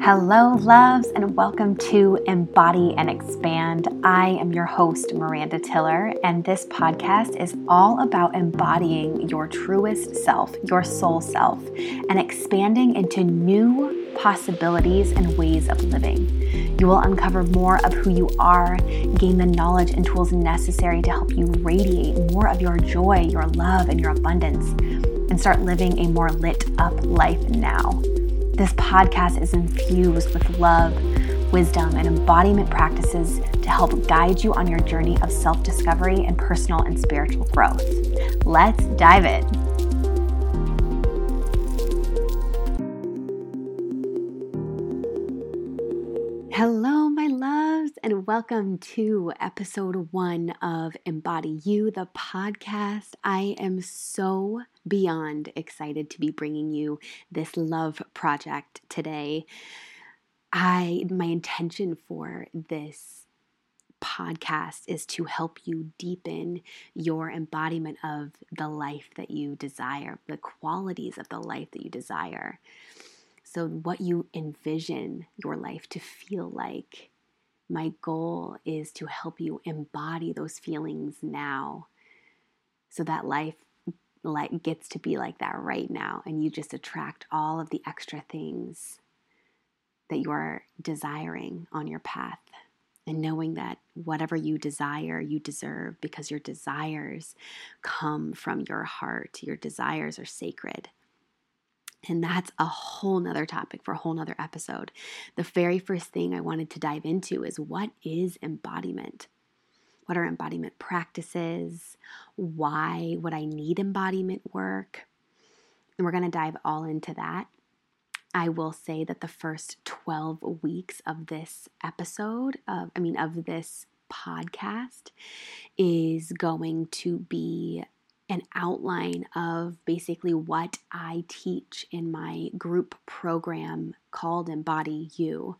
Hello, loves, and welcome to Embody and Expand. I am your host, Miranda Tiller, and this podcast is all about embodying your truest self, your soul self, and expanding into new possibilities and ways of living. You will uncover more of who you are, gain the knowledge and tools necessary to help you radiate more of your joy, your love, and your abundance, and start living a more lit up life now. This podcast is infused with love, wisdom, and embodiment practices to help guide you on your journey of self discovery and personal and spiritual growth. Let's dive in. Welcome to episode one of Embody You, the podcast. I am so beyond excited to be bringing you this love project today. I my intention for this podcast is to help you deepen your embodiment of the life that you desire, the qualities of the life that you desire. So, what you envision your life to feel like. My goal is to help you embody those feelings now so that life like gets to be like that right now and you just attract all of the extra things that you are desiring on your path. And knowing that whatever you desire you deserve because your desires come from your heart. Your desires are sacred and that's a whole nother topic for a whole nother episode. The very first thing I wanted to dive into is what is embodiment? What are embodiment practices? Why would I need embodiment work? And we're going to dive all into that. I will say that the first 12 weeks of this episode, of, I mean, of this podcast, is going to be an outline of basically what I teach in my group program called Embody You.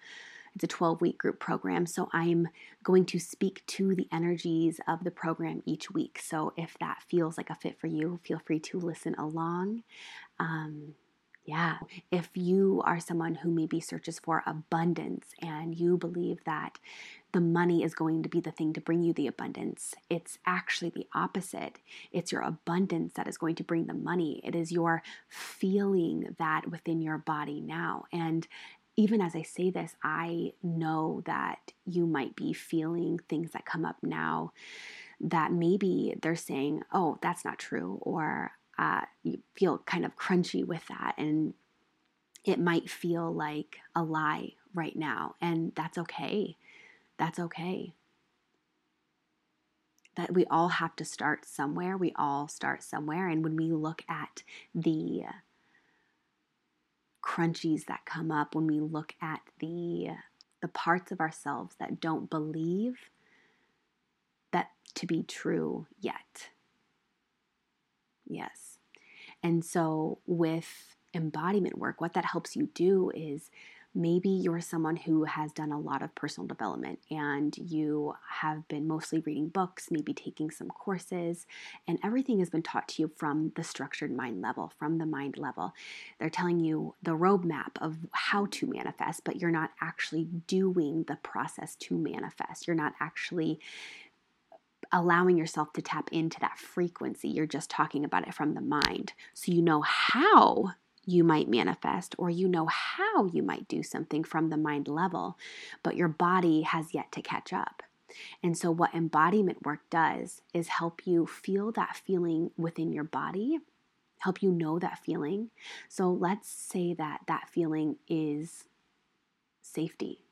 It's a 12 week group program, so I'm going to speak to the energies of the program each week. So if that feels like a fit for you, feel free to listen along. Um, yeah, if you are someone who maybe searches for abundance and you believe that the money is going to be the thing to bring you the abundance, it's actually the opposite. It's your abundance that is going to bring the money. It is your feeling that within your body now. And even as I say this, I know that you might be feeling things that come up now that maybe they're saying, oh, that's not true, or uh, you feel kind of crunchy with that. And it might feel like a lie right now. And that's okay. That's okay. That we all have to start somewhere. We all start somewhere. And when we look at the crunchies that come up, when we look at the the parts of ourselves that don't believe that to be true yet. Yes. And so, with embodiment work, what that helps you do is maybe you're someone who has done a lot of personal development and you have been mostly reading books, maybe taking some courses, and everything has been taught to you from the structured mind level, from the mind level. They're telling you the roadmap of how to manifest, but you're not actually doing the process to manifest. You're not actually allowing yourself to tap into that frequency. You're just talking about it from the mind. So you know how you might manifest or you know how you might do something from the mind level, but your body has yet to catch up. And so, what embodiment work does is help you feel that feeling within your body, help you know that feeling. So, let's say that that feeling is safety.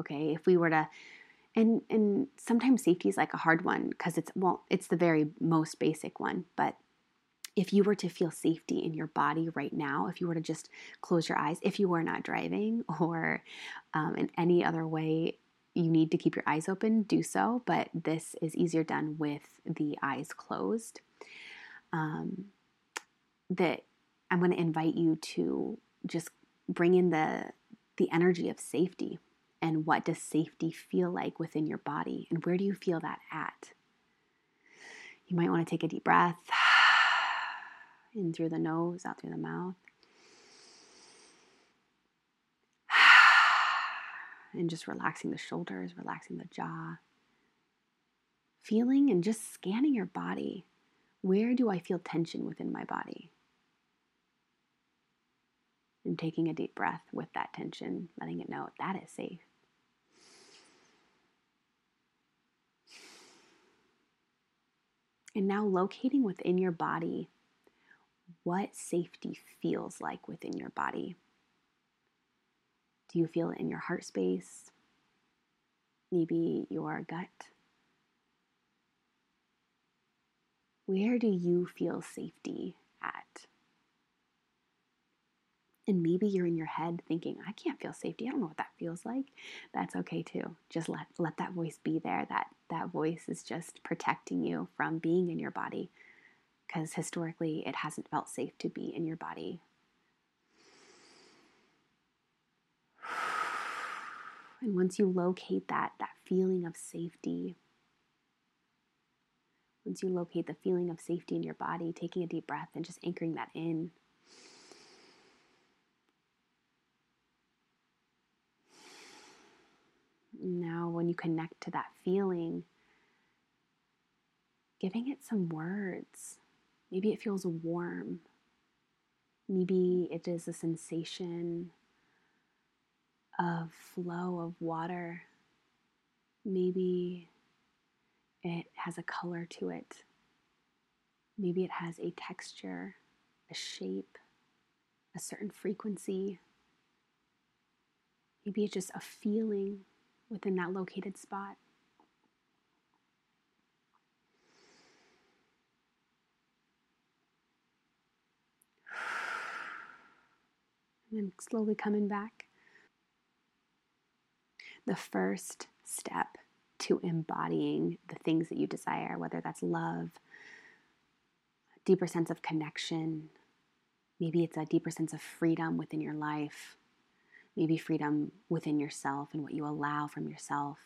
Okay, if we were to and and sometimes safety is like a hard one because it's well it's the very most basic one but if you were to feel safety in your body right now if you were to just close your eyes if you were not driving or um, in any other way you need to keep your eyes open do so but this is easier done with the eyes closed. Um, that i'm going to invite you to just bring in the the energy of safety and what does safety feel like within your body and where do you feel that at you might want to take a deep breath in through the nose out through the mouth and just relaxing the shoulders, relaxing the jaw. Feeling and just scanning your body. Where do I feel tension within my body? And taking a deep breath with that tension, letting it know that is safe. And now locating within your body what safety feels like within your body. Do you feel it in your heart space? Maybe your gut? Where do you feel safety at? And maybe you're in your head thinking, I can't feel safety. I don't know what that feels like. That's okay too. Just let, let that voice be there. That, that voice is just protecting you from being in your body because historically it hasn't felt safe to be in your body. And once you locate that, that feeling of safety, once you locate the feeling of safety in your body, taking a deep breath and just anchoring that in. Now, you connect to that feeling, giving it some words. Maybe it feels warm. Maybe it is a sensation of flow of water. Maybe it has a color to it. Maybe it has a texture, a shape, a certain frequency. Maybe it's just a feeling within that located spot. And then slowly coming back. The first step to embodying the things that you desire, whether that's love, a deeper sense of connection, maybe it's a deeper sense of freedom within your life, maybe freedom within yourself and what you allow from yourself,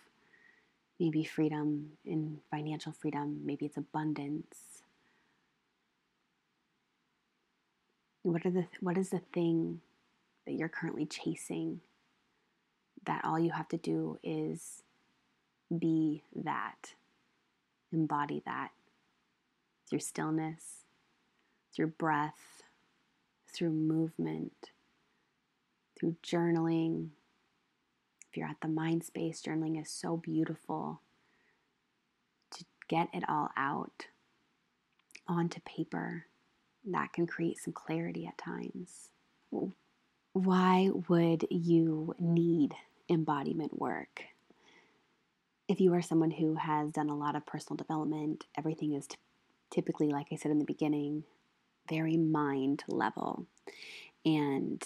maybe freedom in financial freedom, maybe it's abundance. What are the what is the thing that you're currently chasing that all you have to do is be that, embody that through stillness, through breath, through movement, through journaling. If you're at the mind space, journaling is so beautiful to get it all out onto paper. That can create some clarity at times. Why would you need embodiment work? if you are someone who has done a lot of personal development, everything is t- typically, like I said in the beginning, very mind level. And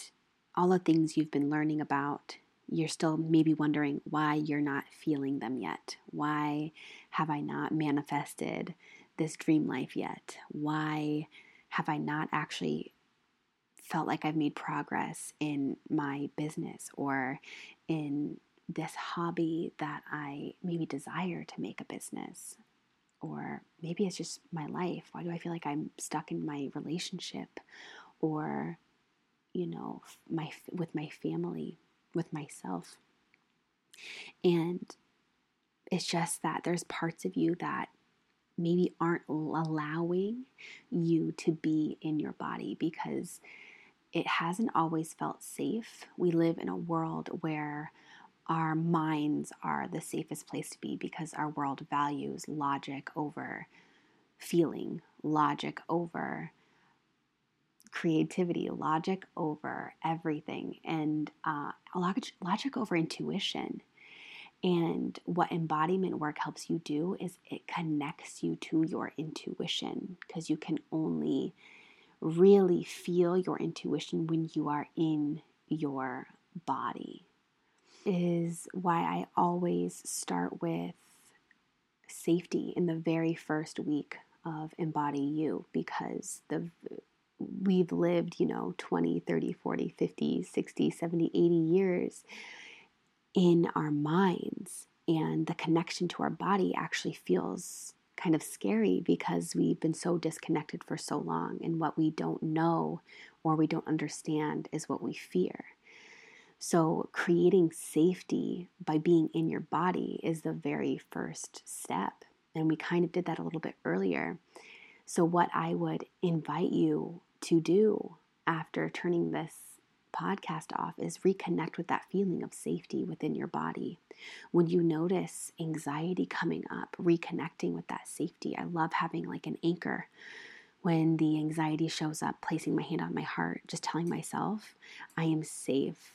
all the things you've been learning about, you're still maybe wondering why you're not feeling them yet. Why have I not manifested this dream life yet? Why have I not actually felt like I've made progress in my business or in this hobby that I maybe desire to make a business. Or maybe it's just my life. Why do I feel like I'm stuck in my relationship or, you know, my with my family, with myself? And it's just that there's parts of you that maybe aren't allowing you to be in your body because it hasn't always felt safe. We live in a world where our minds are the safest place to be because our world values logic over feeling, logic over creativity, logic over everything, and uh, logic, logic over intuition. And what embodiment work helps you do is it connects you to your intuition because you can only really feel your intuition when you are in your body is why I always start with safety in the very first week of Embody You because the we've lived, you know, 20, 30, 40, 50, 60, 70, 80 years in our minds and the connection to our body actually feels kind of scary because we've been so disconnected for so long and what we don't know or we don't understand is what we fear. So, creating safety by being in your body is the very first step. And we kind of did that a little bit earlier. So, what I would invite you to do after turning this podcast off is reconnect with that feeling of safety within your body. When you notice anxiety coming up, reconnecting with that safety. I love having like an anchor when the anxiety shows up, placing my hand on my heart, just telling myself, I am safe.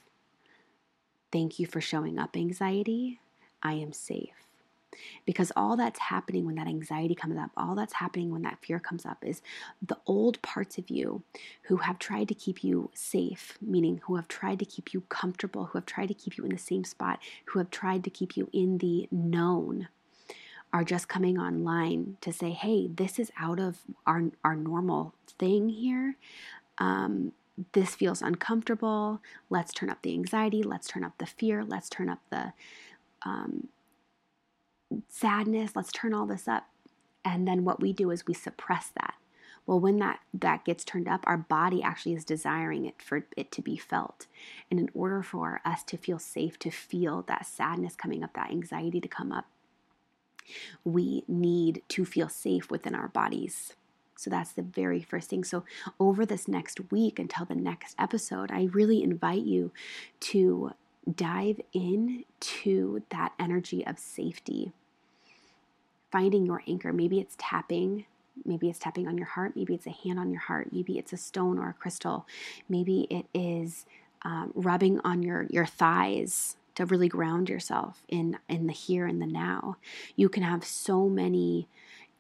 Thank you for showing up, anxiety. I am safe. Because all that's happening when that anxiety comes up, all that's happening when that fear comes up is the old parts of you who have tried to keep you safe, meaning who have tried to keep you comfortable, who have tried to keep you in the same spot, who have tried to keep you in the known, are just coming online to say, hey, this is out of our, our normal thing here. Um, this feels uncomfortable. Let's turn up the anxiety. Let's turn up the fear. Let's turn up the um, sadness. Let's turn all this up. And then what we do is we suppress that. Well, when that, that gets turned up, our body actually is desiring it for it to be felt. And in order for us to feel safe, to feel that sadness coming up, that anxiety to come up, we need to feel safe within our bodies. So that's the very first thing. So, over this next week until the next episode, I really invite you to dive in to that energy of safety. Finding your anchor. Maybe it's tapping. Maybe it's tapping on your heart. Maybe it's a hand on your heart. Maybe it's a stone or a crystal. Maybe it is um, rubbing on your, your thighs to really ground yourself in, in the here and the now. You can have so many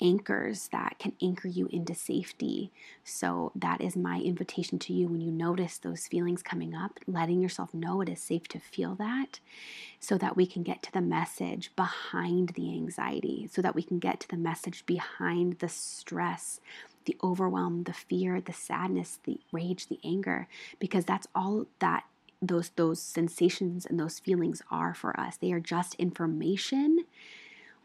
anchors that can anchor you into safety. So, that is my invitation to you when you notice those feelings coming up, letting yourself know it is safe to feel that so that we can get to the message behind the anxiety, so that we can get to the message behind the stress. The overwhelm, the fear, the sadness, the rage, the anger, because that's all that those those sensations and those feelings are for us. They are just information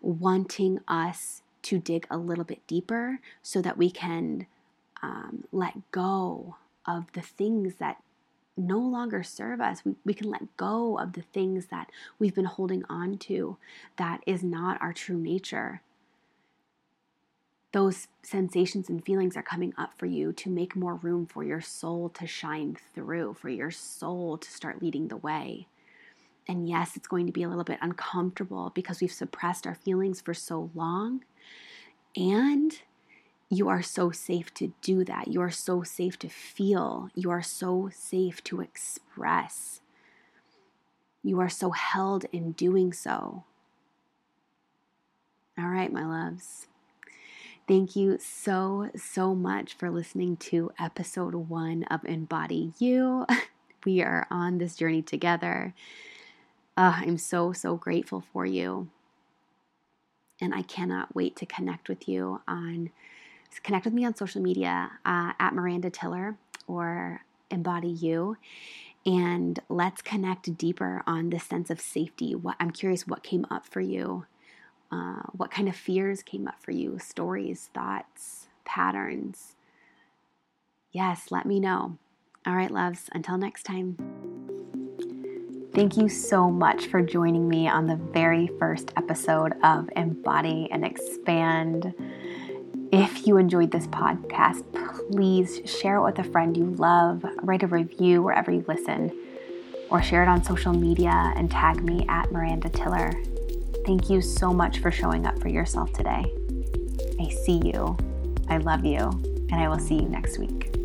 wanting us to dig a little bit deeper so that we can um, let go of the things that no longer serve us. We, we can let go of the things that we've been holding on to that is not our true nature. Those sensations and feelings are coming up for you to make more room for your soul to shine through, for your soul to start leading the way. And yes, it's going to be a little bit uncomfortable because we've suppressed our feelings for so long. And you are so safe to do that. You are so safe to feel. You are so safe to express. You are so held in doing so. All right, my loves. Thank you so, so much for listening to episode one of Embody You. We are on this journey together. Uh, I'm so, so grateful for you. And I cannot wait to connect with you on connect with me on social media uh, at Miranda Tiller or Embody You. And let's connect deeper on this sense of safety. What I'm curious what came up for you. Uh, what kind of fears came up for you? Stories, thoughts, patterns. Yes, let me know. All right, loves, until next time. Thank you so much for joining me on the very first episode of Embody and Expand. If you enjoyed this podcast, please share it with a friend you love, write a review wherever you listen, or share it on social media and tag me at Miranda Tiller. Thank you so much for showing up for yourself today. I see you, I love you, and I will see you next week.